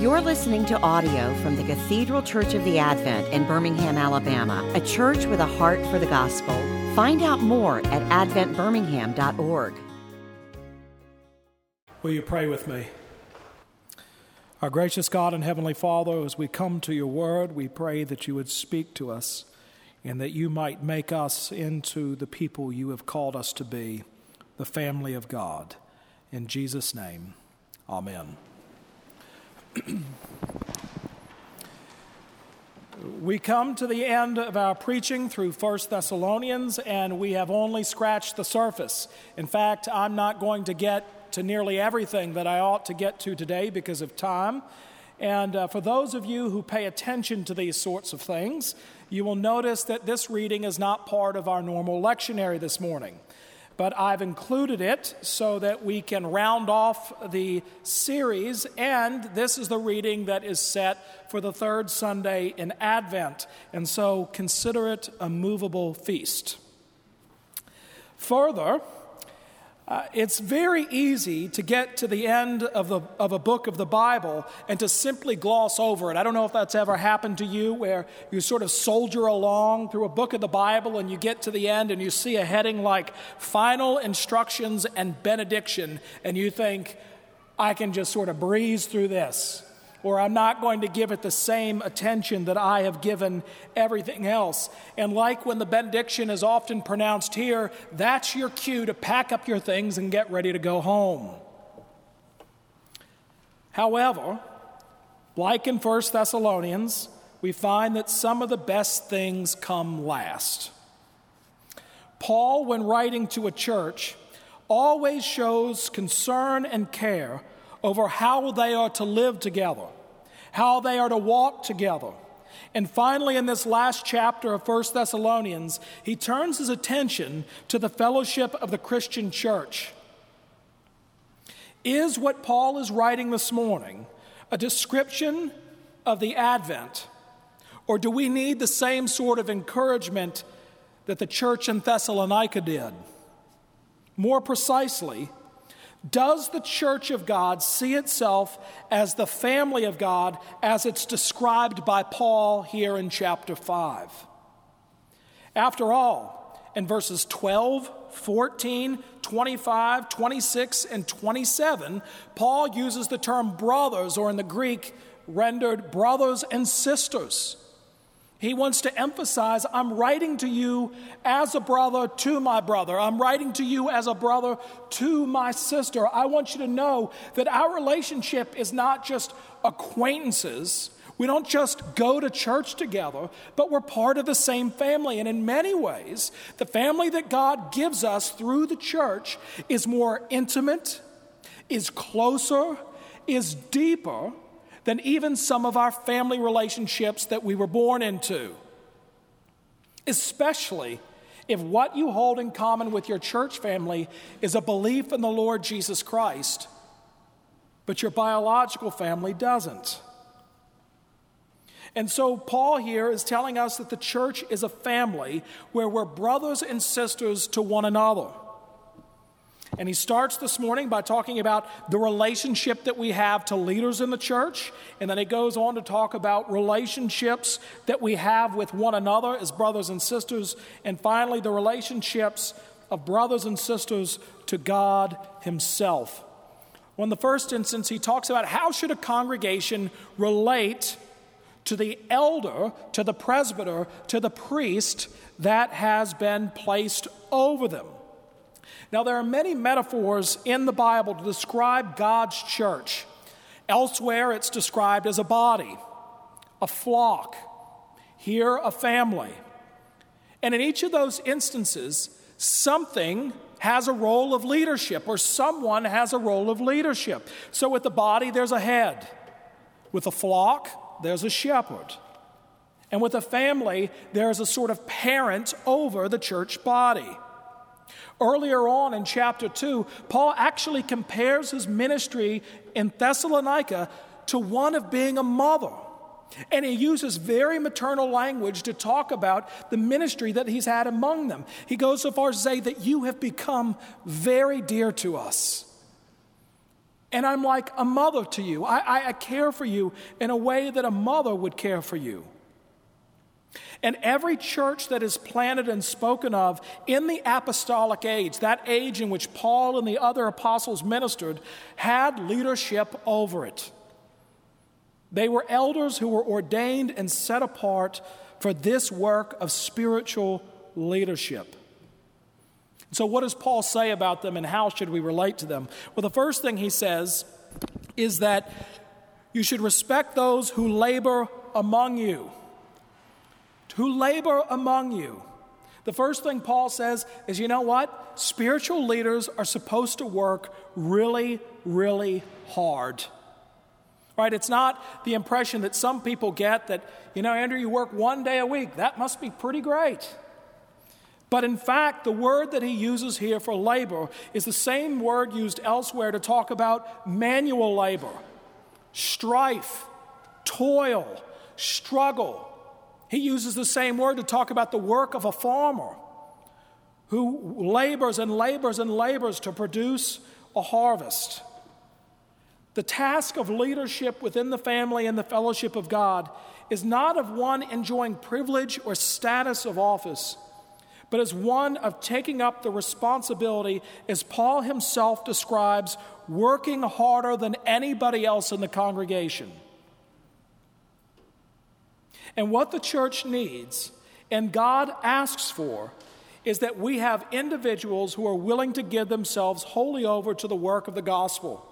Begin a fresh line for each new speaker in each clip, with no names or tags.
You're listening to audio from the Cathedral Church of the Advent in Birmingham, Alabama, a church with a heart for the gospel. Find out more at adventbirmingham.org.
Will you pray with me? Our gracious God and Heavenly Father, as we come to your word, we pray that you would speak to us and that you might make us into the people you have called us to be, the family of God. In Jesus' name, amen. we come to the end of our preaching through 1 Thessalonians, and we have only scratched the surface. In fact, I'm not going to get to nearly everything that I ought to get to today because of time. And uh, for those of you who pay attention to these sorts of things, you will notice that this reading is not part of our normal lectionary this morning but I've included it so that we can round off the series, and this is the reading that is set for the third Sunday in Advent, and so consider it a movable feast. Further, uh, it's very easy to get to the end of, the, of a book of the Bible and to simply gloss over it. I don't know if that's ever happened to you where you sort of soldier along through a book of the Bible and you get to the end and you see a heading like Final Instructions and Benediction, and you think, I can just sort of breeze through this or I'm not going to give it the same attention that I have given everything else. And like when the benediction is often pronounced here, that's your cue to pack up your things and get ready to go home. However, like in 1 Thessalonians, we find that some of the best things come last. Paul, when writing to a church, always shows concern and care over how they are to live together, how they are to walk together. And finally, in this last chapter of 1 Thessalonians, he turns his attention to the fellowship of the Christian church. Is what Paul is writing this morning a description of the Advent? Or do we need the same sort of encouragement that the church in Thessalonica did? More precisely, does the church of God see itself as the family of God as it's described by Paul here in chapter 5? After all, in verses 12, 14, 25, 26, and 27, Paul uses the term brothers, or in the Greek, rendered brothers and sisters. He wants to emphasize I'm writing to you as a brother to my brother. I'm writing to you as a brother to my sister. I want you to know that our relationship is not just acquaintances. We don't just go to church together, but we're part of the same family. And in many ways, the family that God gives us through the church is more intimate, is closer, is deeper than even some of our family relationships that we were born into. Especially if what you hold in common with your church family is a belief in the Lord Jesus Christ, but your biological family doesn't. And so, Paul here is telling us that the church is a family where we're brothers and sisters to one another. And he starts this morning by talking about the relationship that we have to leaders in the church. And then he goes on to talk about relationships that we have with one another as brothers and sisters. And finally, the relationships of brothers and sisters to God Himself. Well, in the first instance, he talks about how should a congregation relate to the elder, to the presbyter, to the priest that has been placed over them. Now, there are many metaphors in the Bible to describe God's church. Elsewhere, it's described as a body, a flock, here, a family. And in each of those instances, something has a role of leadership or someone has a role of leadership. So, with the body, there's a head. With a flock, there's a shepherd. And with a family, there's a sort of parent over the church body. Earlier on in chapter 2, Paul actually compares his ministry in Thessalonica to one of being a mother. And he uses very maternal language to talk about the ministry that he's had among them. He goes so far as to say that you have become very dear to us. And I'm like a mother to you. I, I, I care for you in a way that a mother would care for you. And every church that is planted and spoken of in the apostolic age, that age in which Paul and the other apostles ministered, had leadership over it. They were elders who were ordained and set apart for this work of spiritual leadership. So, what does Paul say about them and how should we relate to them? Well, the first thing he says is that you should respect those who labor among you. Who labor among you. The first thing Paul says is you know what? Spiritual leaders are supposed to work really, really hard. Right? It's not the impression that some people get that, you know, Andrew, you work one day a week. That must be pretty great. But in fact, the word that he uses here for labor is the same word used elsewhere to talk about manual labor, strife, toil, struggle. He uses the same word to talk about the work of a farmer who labors and labors and labors to produce a harvest. The task of leadership within the family and the fellowship of God is not of one enjoying privilege or status of office but is one of taking up the responsibility, as Paul himself describes, working harder than anybody else in the congregation. And what the church needs, and God asks for, is that we have individuals who are willing to give themselves wholly over to the work of the gospel.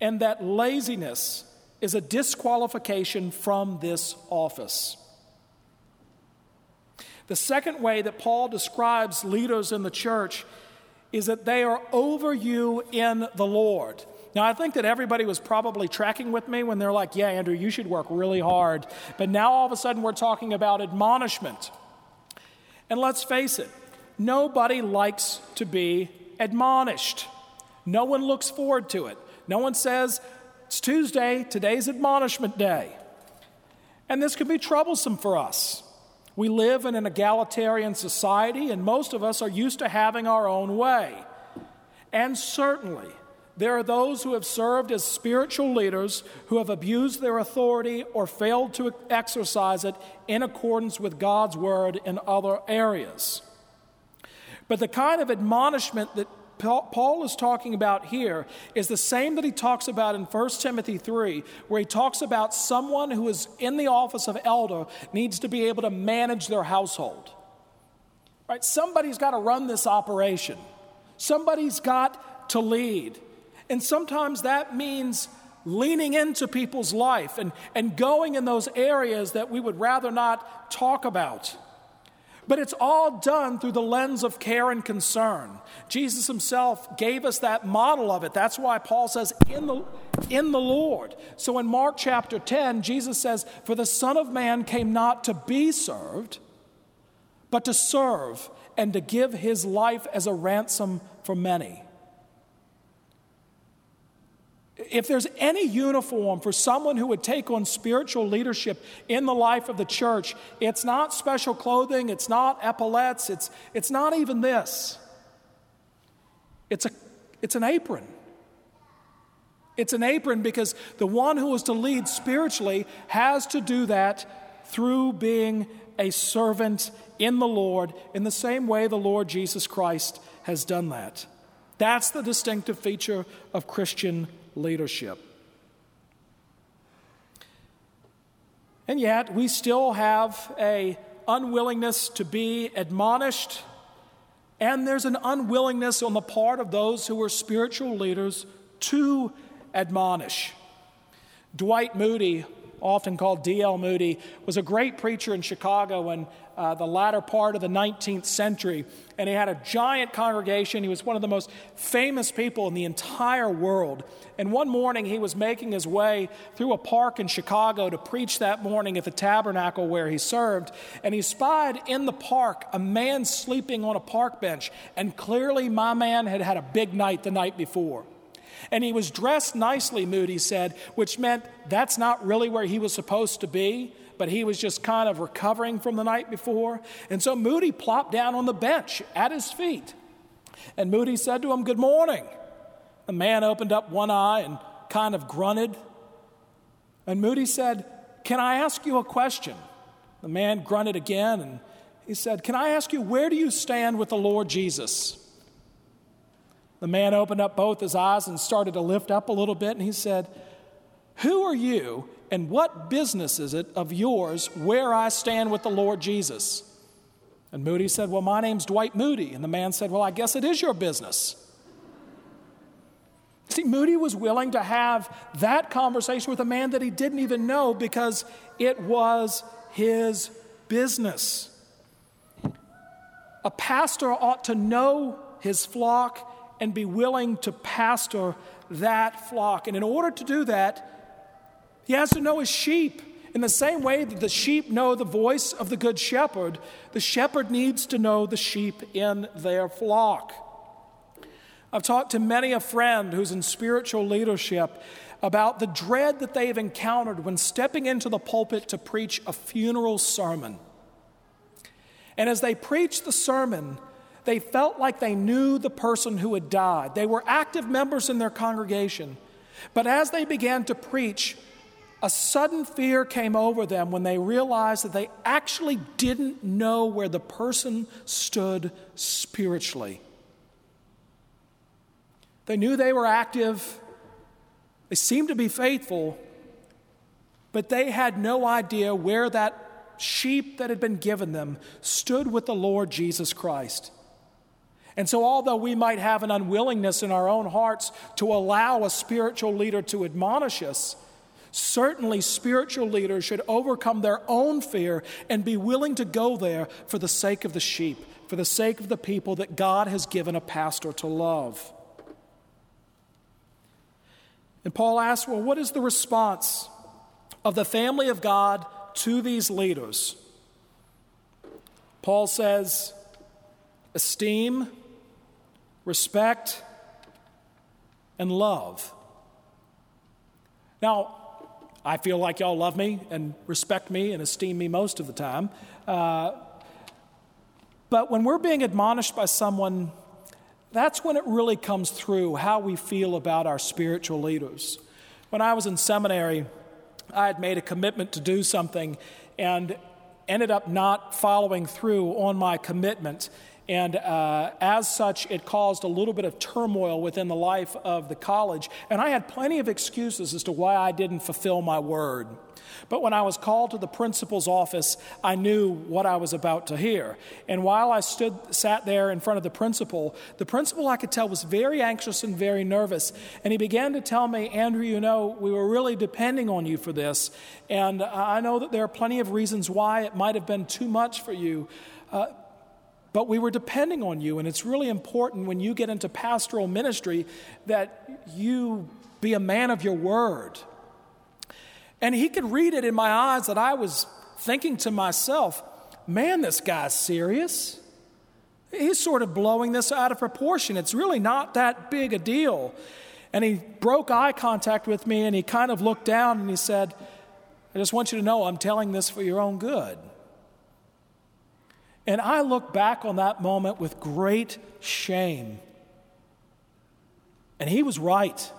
And that laziness is a disqualification from this office. The second way that Paul describes leaders in the church is that they are over you in the Lord. Now, I think that everybody was probably tracking with me when they're like, Yeah, Andrew, you should work really hard. But now all of a sudden we're talking about admonishment. And let's face it, nobody likes to be admonished. No one looks forward to it. No one says, It's Tuesday, today's admonishment day. And this can be troublesome for us. We live in an egalitarian society, and most of us are used to having our own way. And certainly, there are those who have served as spiritual leaders who have abused their authority or failed to exercise it in accordance with God's word in other areas. But the kind of admonishment that Paul is talking about here is the same that he talks about in 1 Timothy 3, where he talks about someone who is in the office of elder needs to be able to manage their household. Right? Somebody's got to run this operation, somebody's got to lead. And sometimes that means leaning into people's life and, and going in those areas that we would rather not talk about. But it's all done through the lens of care and concern. Jesus himself gave us that model of it. That's why Paul says, in the, in the Lord. So in Mark chapter 10, Jesus says, For the Son of Man came not to be served, but to serve and to give his life as a ransom for many if there's any uniform for someone who would take on spiritual leadership in the life of the church, it's not special clothing, it's not epaulets, it's, it's not even this. It's, a, it's an apron. It's an apron because the one who is to lead spiritually has to do that through being a servant in the Lord in the same way the Lord Jesus Christ has done that. That's the distinctive feature of Christian leadership. And yet, we still have a unwillingness to be admonished, and there's an unwillingness on the part of those who are spiritual leaders to admonish. Dwight Moody, often called D.L. Moody, was a great preacher in Chicago in uh, the latter part of the 19th century. And he had a giant congregation. He was one of the most famous people in the entire world. And one morning he was making his way through a park in Chicago to preach that morning at the tabernacle where he served. And he spied in the park a man sleeping on a park bench. And clearly, my man had had a big night the night before. And he was dressed nicely, Moody said, which meant that's not really where he was supposed to be but he was just kind of recovering from the night before. And so Moody plopped down on the bench at his feet. And Moody said to him, Good morning. The man opened up one eye and kind of grunted. And Moody said, Can I ask you a question? The man grunted again and he said, Can I ask you, where do you stand with the Lord Jesus? The man opened up both his eyes and started to lift up a little bit, and he said, Who are you, and what business is it of yours where I stand with the Lord Jesus? And Moody said, Well, my name's Dwight Moody. And the man said, Well, I guess it is your business. See, Moody was willing to have that conversation with a man that he didn't even know because it was his business. A pastor ought to know his flock and be willing to pastor that flock. And in order to do that, he has to know his sheep. In the same way that the sheep know the voice of the good shepherd, the shepherd needs to know the sheep in their flock. I've talked to many a friend who's in spiritual leadership about the dread that they've encountered when stepping into the pulpit to preach a funeral sermon. And as they preach the sermon, they felt like they knew the person who had died. They were active members in their congregation. But as they began to preach, a sudden fear came over them when they realized that they actually didn't know where the person stood spiritually. They knew they were active, they seemed to be faithful, but they had no idea where that sheep that had been given them stood with the Lord Jesus Christ. And so, although we might have an unwillingness in our own hearts to allow a spiritual leader to admonish us, certainly spiritual leaders should overcome their own fear and be willing to go there for the sake of the sheep, for the sake of the people that God has given a pastor to love. And Paul asks, well, what is the response of the family of God to these leaders? Paul says, esteem respect, and love. Now, I feel like y'all love me and respect me and esteem me most of the time. Uh, but when we're being admonished by someone, that's when it really comes through how we feel about our spiritual leaders. When I was in seminary, I had made a commitment to do something and ended up not following through on my commitment. And uh, as such, it caused a little bit of turmoil within the life of the college. And I had plenty of excuses as to why I didn't fulfill my word. But when I was called to the principal's office, I knew what I was about to hear. And while I stood, sat there in front of the principal, the principal I could tell was very anxious and very nervous. And he began to tell me, Andrew, you know, we were really depending on you for this. And I know that there are plenty of reasons why it might have been too much for you. Uh, but we were depending on you, and it's really important when you get into pastoral ministry that you be a man of your word. And he could read it in my eyes that I was thinking to myself, man, this guy's serious. He's sort of blowing this out of proportion. It's really not that big a deal. And he broke eye contact with me and he kind of looked down and he said, I just want you to know I'm telling this for your own good. And I look back on that moment with great shame. And he was right.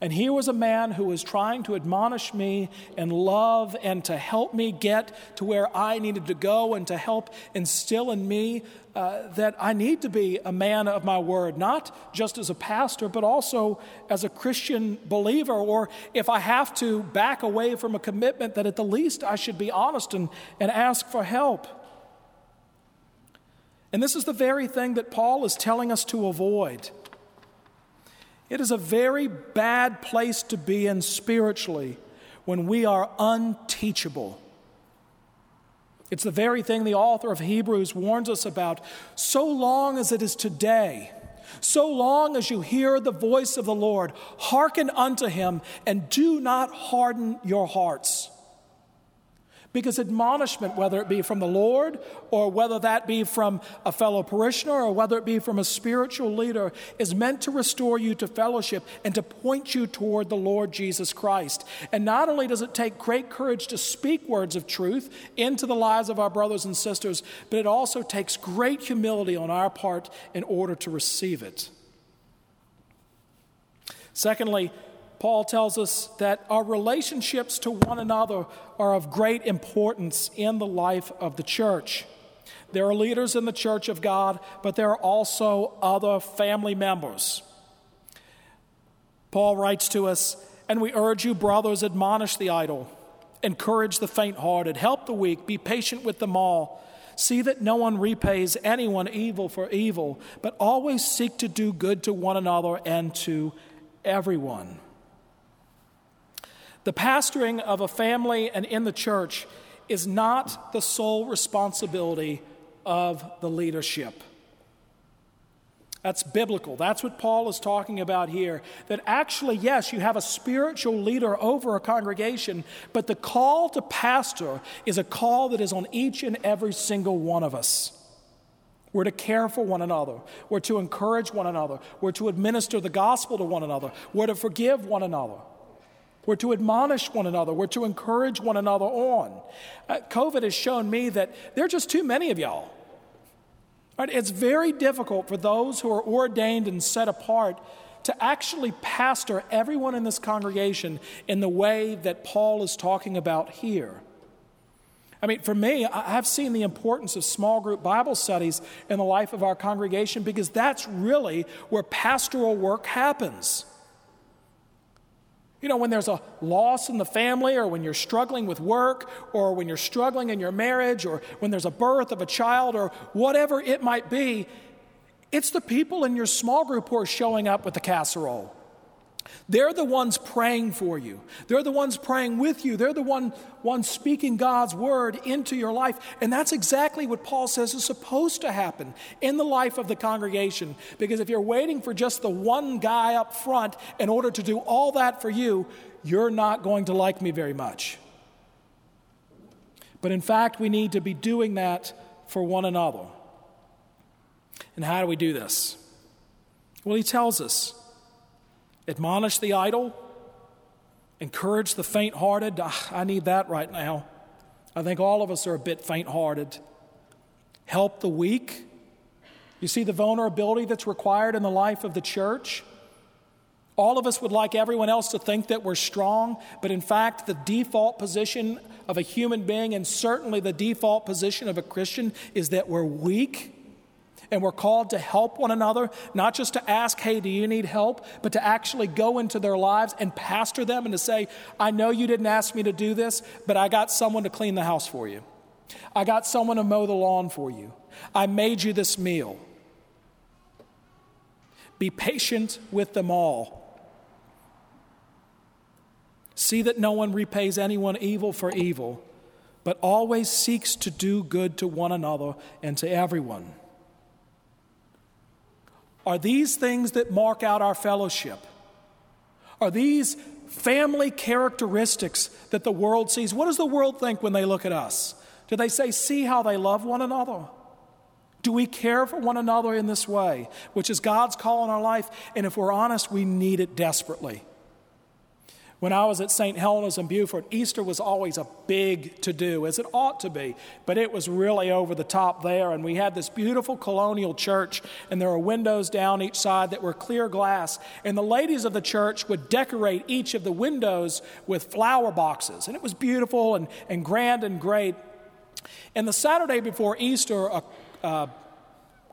And here was a man who was trying to admonish me and love and to help me get to where I needed to go and to help instill in me uh, that I need to be a man of my word, not just as a pastor, but also as a Christian believer. Or if I have to back away from a commitment, that at the least I should be honest and, and ask for help. And this is the very thing that Paul is telling us to avoid. It is a very bad place to be in spiritually when we are unteachable. It's the very thing the author of Hebrews warns us about. So long as it is today, so long as you hear the voice of the Lord, hearken unto him and do not harden your hearts. Because admonishment, whether it be from the Lord or whether that be from a fellow parishioner or whether it be from a spiritual leader, is meant to restore you to fellowship and to point you toward the Lord Jesus Christ. And not only does it take great courage to speak words of truth into the lives of our brothers and sisters, but it also takes great humility on our part in order to receive it. Secondly, Paul tells us that our relationships to one another are of great importance in the life of the church. There are leaders in the church of God, but there are also other family members. Paul writes to us, and we urge you, brothers, admonish the idle, encourage the faint hearted, help the weak, be patient with them all. See that no one repays anyone evil for evil, but always seek to do good to one another and to everyone. The pastoring of a family and in the church is not the sole responsibility of the leadership. That's biblical. That's what Paul is talking about here. That actually, yes, you have a spiritual leader over a congregation, but the call to pastor is a call that is on each and every single one of us. We're to care for one another. We're to encourage one another. We're to administer the gospel to one another. We're to forgive one another. We're to admonish one another. We're to encourage one another on. Uh, COVID has shown me that there are just too many of y'all. Right? It's very difficult for those who are ordained and set apart to actually pastor everyone in this congregation in the way that Paul is talking about here. I mean, for me, I've seen the importance of small group Bible studies in the life of our congregation because that's really where pastoral work happens. You know, when there's a loss in the family, or when you're struggling with work, or when you're struggling in your marriage, or when there's a birth of a child, or whatever it might be, it's the people in your small group who are showing up with the casserole. They're the ones praying for you. They're the ones praying with you. They're the one, ones speaking God's word into your life. And that's exactly what Paul says is supposed to happen in the life of the congregation. Because if you're waiting for just the one guy up front in order to do all that for you, you're not going to like me very much. But in fact, we need to be doing that for one another. And how do we do this? Well, he tells us admonish the idle, encourage the faint hearted. Ah, I need that right now. I think all of us are a bit faint hearted. Help the weak. You see the vulnerability that's required in the life of the church? All of us would like everyone else to think that we're strong, but in fact, the default position of a human being, and certainly the default position of a Christian, is that we're weak and we're called to help one another, not just to ask, hey, do you need help, but to actually go into their lives and pastor them and to say, I know you didn't ask me to do this, but I got someone to clean the house for you. I got someone to mow the lawn for you. I made you this meal. Be patient with them all. See that no one repays anyone evil for evil, but always seeks to do good to one another and to everyone. Are these things that mark out our fellowship? Are these family characteristics that the world sees? What does the world think when they look at us? Do they say, see how they love one another? Do we care for one another in this way, which is God's call in our life? And if we're honest, we need it desperately. When I was at St. Helena's in Beaufort, Easter was always a big to do, as it ought to be, but it was really over the top there. And we had this beautiful colonial church, and there were windows down each side that were clear glass. And the ladies of the church would decorate each of the windows with flower boxes. And it was beautiful and, and grand and great. And the Saturday before Easter, a, a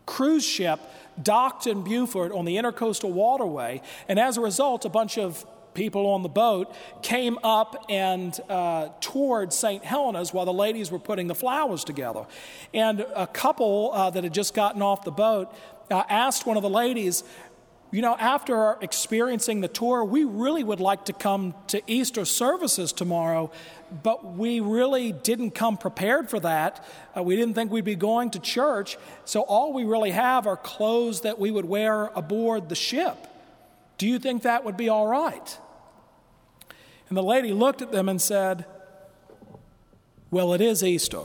cruise ship docked in Beaufort on the intercoastal waterway. And as a result, a bunch of people on the boat came up and uh, toured St. Helena's while the ladies were putting the flowers together. And a couple uh, that had just gotten off the boat uh, asked one of the ladies, you know, after experiencing the tour, we really would like to come to Easter services tomorrow, but we really didn't come prepared for that. Uh, we didn't think we'd be going to church, so all we really have are clothes that we would wear aboard the ship. Do you think that would be all right? And the lady looked at them and said, Well, it is Easter.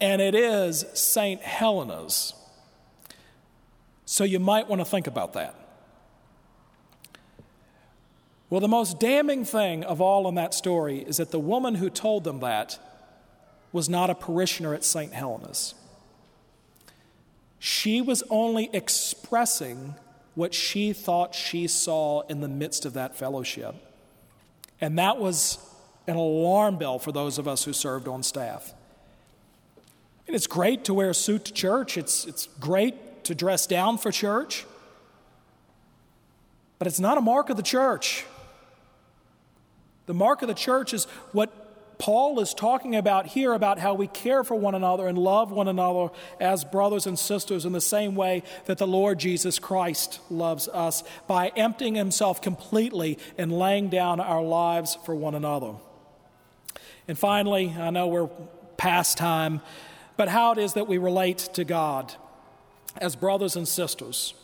And it is St. Helena's. So you might want to think about that. Well, the most damning thing of all in that story is that the woman who told them that was not a parishioner at St. Helena's. She was only expressing what she thought she saw in the midst of that fellowship. And that was an alarm bell for those of us who served on staff. And it's great to wear a suit to church, it's, it's great to dress down for church, but it's not a mark of the church. The mark of the church is what Paul is talking about here about how we care for one another and love one another as brothers and sisters in the same way that the Lord Jesus Christ loves us by emptying himself completely and laying down our lives for one another. And finally, I know we're past time, but how it is that we relate to God as brothers and sisters.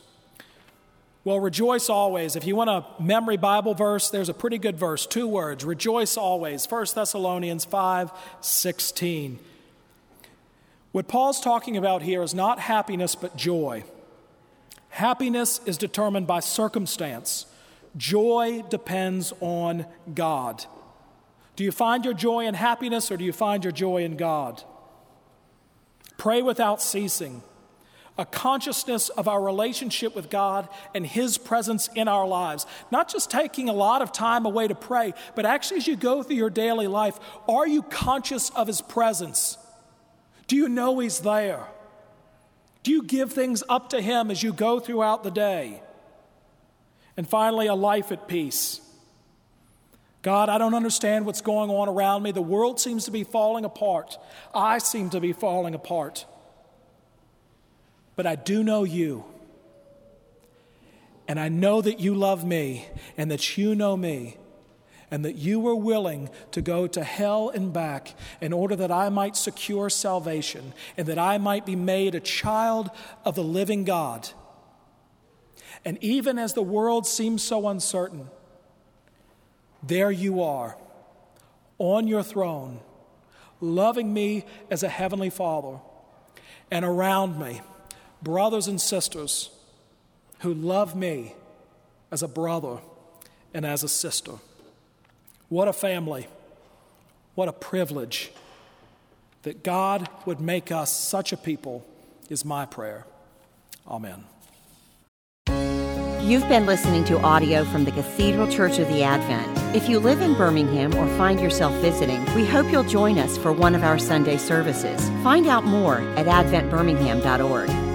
Well, rejoice always. If you want a memory Bible verse, there's a pretty good verse, two words. Rejoice always. 1 Thessalonians 5 16. What Paul's talking about here is not happiness, but joy. Happiness is determined by circumstance, joy depends on God. Do you find your joy in happiness or do you find your joy in God? Pray without ceasing a consciousness of our relationship with God and His presence in our lives. Not just taking a lot of time away to pray, but actually as you go through your daily life, are you conscious of His presence? Do you know He's there? Do you give things up to Him as you go throughout the day? And finally, a life at peace. God, I don't understand what's going on around me. The world seems to be falling apart. I seem to be falling apart. But I do know you. And I know that you love me and that you know me and that you were willing to go to hell and back in order that I might secure salvation and that I might be made a child of the living God. And even as the world seems so uncertain, there you are on your throne, loving me as a heavenly Father, and around me brothers and sisters who love me as a brother and as a sister. What a family. What a privilege. That God would make us such a people is my prayer. Amen.
You've been listening to audio from the Cathedral Church of the Advent. If you live in Birmingham or find yourself visiting, we hope you'll join us for one of our Sunday services. Find out more at adventbirmingham.org.